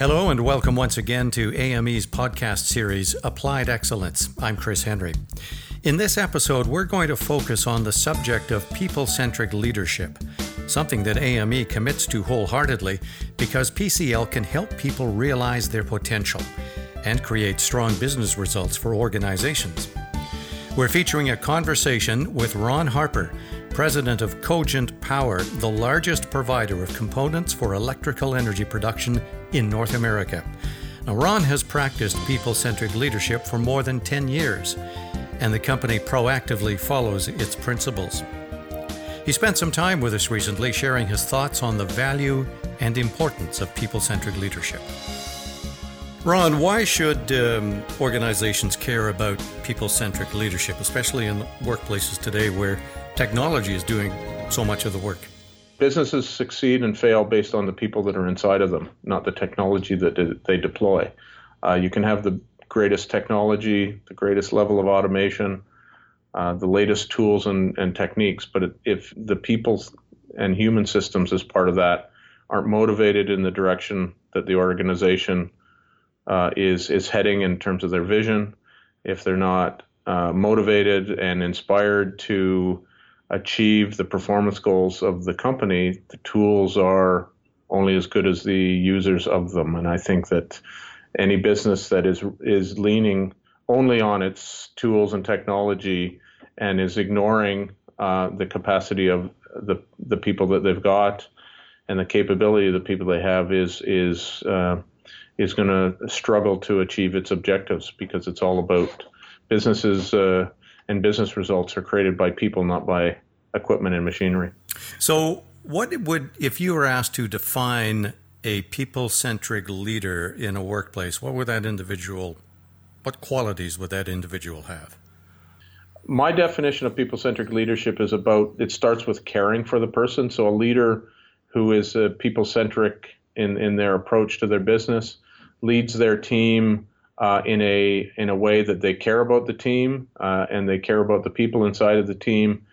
Hello, and welcome once again to AME's podcast series, Applied Excellence. I'm Chris Henry. In this episode, we're going to focus on the subject of people centric leadership, something that AME commits to wholeheartedly because PCL can help people realize their potential and create strong business results for organizations. We're featuring a conversation with Ron Harper, president of Cogent Power, the largest provider of components for electrical energy production in North America. Now, Ron has practiced people centric leadership for more than 10 years, and the company proactively follows its principles. He spent some time with us recently sharing his thoughts on the value and importance of people centric leadership. Ron, why should um, organizations care about people centric leadership, especially in workplaces today where technology is doing so much of the work? Businesses succeed and fail based on the people that are inside of them, not the technology that they deploy. Uh, you can have the greatest technology, the greatest level of automation, uh, the latest tools and, and techniques, but if the people and human systems as part of that aren't motivated in the direction that the organization uh, is is heading in terms of their vision, if they're not uh, motivated and inspired to achieve the performance goals of the company, the tools are only as good as the users of them. And I think that any business that is is leaning only on its tools and technology and is ignoring uh, the capacity of the the people that they've got and the capability of the people they have is is uh, is going to struggle to achieve its objectives because it's all about businesses uh, and business results are created by people, not by equipment and machinery. So, what would, if you were asked to define a people centric leader in a workplace, what would that individual, what qualities would that individual have? My definition of people centric leadership is about, it starts with caring for the person. So, a leader who is uh, people centric in, in their approach to their business leads their team uh, in a in a way that they care about the team uh, and they care about the people inside of the team,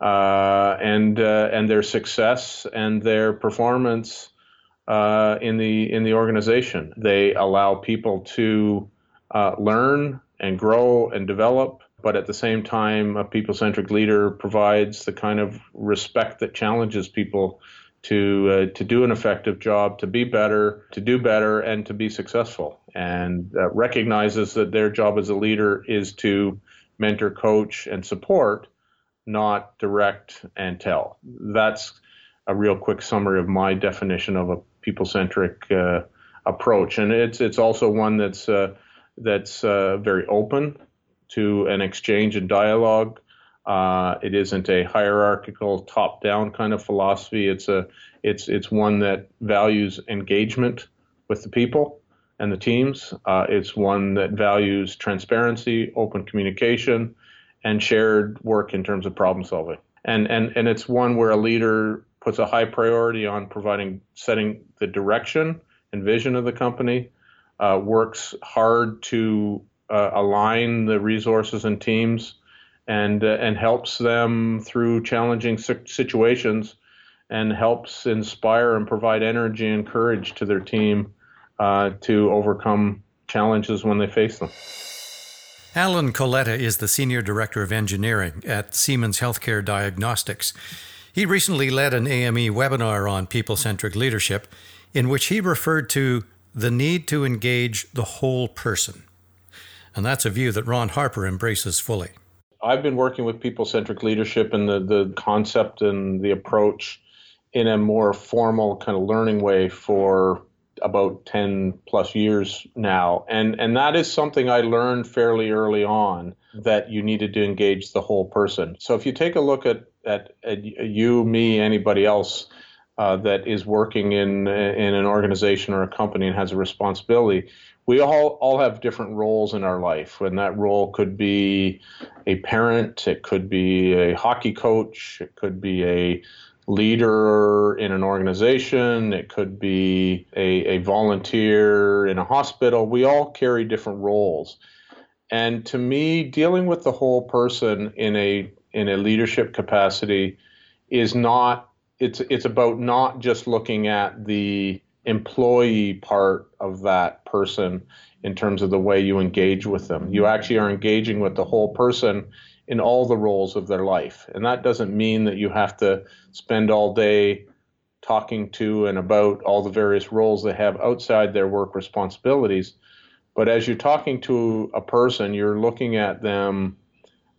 uh, and uh, and their success and their performance uh, in the in the organization. They allow people to uh, learn and grow and develop. But at the same time, a people-centric leader provides the kind of respect that challenges people to uh, to do an effective job, to be better, to do better, and to be successful, and uh, recognizes that their job as a leader is to mentor, coach, and support, not direct and tell. That's a real quick summary of my definition of a people-centric uh, approach, and it's it's also one that's uh, that's uh, very open to an exchange and dialogue uh, it isn't a hierarchical top-down kind of philosophy. It's a it's it's one that values engagement with the people and the teams. Uh, it's one that values transparency, open communication, and shared work in terms of problem solving. And and and it's one where a leader puts a high priority on providing setting the direction and vision of the company. Uh, works hard to uh, align the resources and teams and uh, and helps them through challenging situations and helps inspire and provide energy and courage to their team uh, to overcome challenges when they face them. Alan Coletta is the Senior Director of Engineering at Siemens Healthcare Diagnostics. He recently led an AME webinar on people centric leadership in which he referred to the need to engage the whole person. And that's a view that Ron Harper embraces fully. I've been working with people centric leadership and the, the concept and the approach in a more formal kind of learning way for about 10 plus years now. And, and that is something I learned fairly early on that you needed to engage the whole person. So if you take a look at, at, at you, me, anybody else uh, that is working in, in an organization or a company and has a responsibility, we all all have different roles in our life. And that role could be a parent it could be a hockey coach it could be a leader in an organization it could be a, a volunteer in a hospital. We all carry different roles. And to me dealing with the whole person in a in a leadership capacity is not it's it's about not just looking at the employee part of that person in terms of the way you engage with them. You actually are engaging with the whole person in all the roles of their life. And that doesn't mean that you have to spend all day talking to and about all the various roles they have outside their work responsibilities. But as you're talking to a person, you're looking at them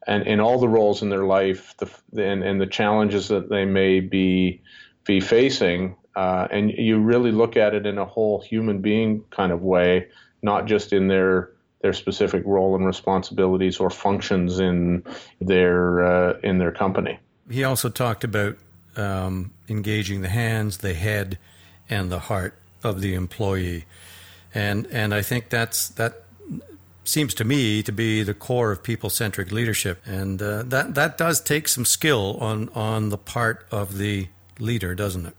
and in all the roles in their life the, and, and the challenges that they may be be facing. Uh, and you really look at it in a whole human being kind of way, not just in their their specific role and responsibilities or functions in their uh, in their company. He also talked about um, engaging the hands, the head, and the heart of the employee, and and I think that's that seems to me to be the core of people centric leadership, and uh, that that does take some skill on on the part of the leader, doesn't it?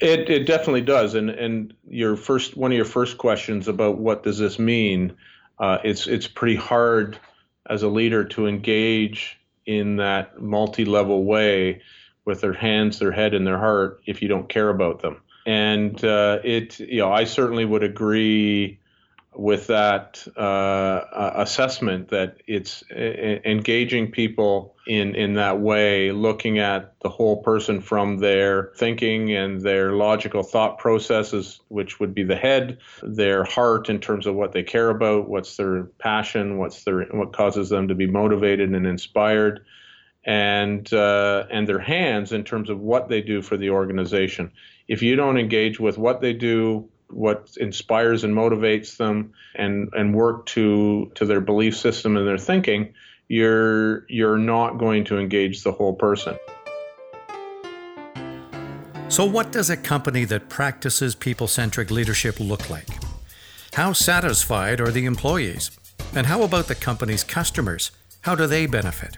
It, it definitely does, and and your first one of your first questions about what does this mean? Uh, it's it's pretty hard as a leader to engage in that multi-level way with their hands, their head, and their heart if you don't care about them. And uh, it, you know, I certainly would agree with that uh, assessment that it's engaging people in in that way, looking at the whole person from their thinking and their logical thought processes, which would be the head, their heart in terms of what they care about, what's their passion, what's their what causes them to be motivated and inspired and uh, and their hands in terms of what they do for the organization. If you don't engage with what they do, what inspires and motivates them, and and work to to their belief system and their thinking, you're you're not going to engage the whole person. So, what does a company that practices people centric leadership look like? How satisfied are the employees? And how about the company's customers? How do they benefit?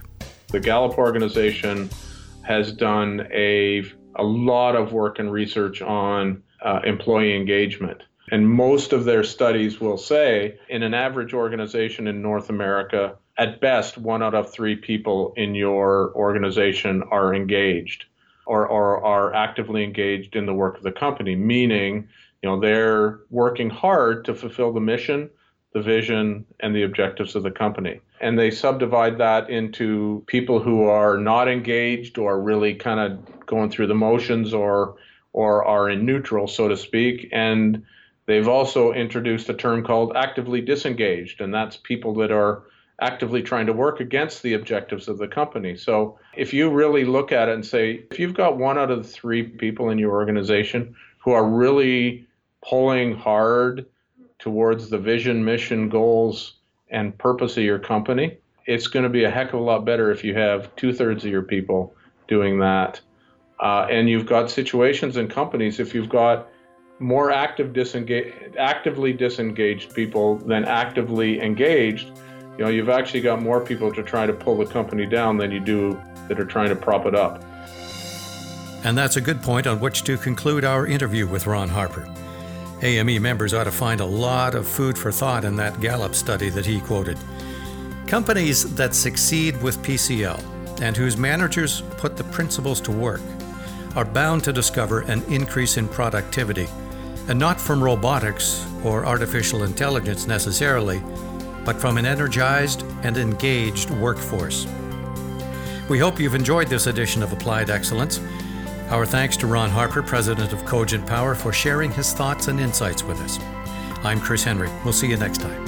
The Gallup organization has done a, a lot of work and research on uh, employee engagement. And most of their studies will say in an average organization in North America, at best, one out of three people in your organization are engaged or, or are actively engaged in the work of the company, meaning you know they're working hard to fulfill the mission the vision and the objectives of the company. And they subdivide that into people who are not engaged or really kind of going through the motions or or are in neutral, so to speak. And they've also introduced a term called actively disengaged, and that's people that are actively trying to work against the objectives of the company. So if you really look at it and say, if you've got one out of the three people in your organization who are really pulling hard towards the vision, mission, goals, and purpose of your company, it's going to be a heck of a lot better if you have two thirds of your people doing that. Uh, and you've got situations in companies, if you've got more active disengage, actively disengaged people than actively engaged, you know, you've actually got more people to try to pull the company down than you do that are trying to prop it up. And that's a good point on which to conclude our interview with Ron Harper. AME members ought to find a lot of food for thought in that Gallup study that he quoted. Companies that succeed with PCL and whose managers put the principles to work are bound to discover an increase in productivity, and not from robotics or artificial intelligence necessarily, but from an energized and engaged workforce. We hope you've enjoyed this edition of Applied Excellence. Our thanks to Ron Harper, president of Cogent Power, for sharing his thoughts and insights with us. I'm Chris Henry. We'll see you next time.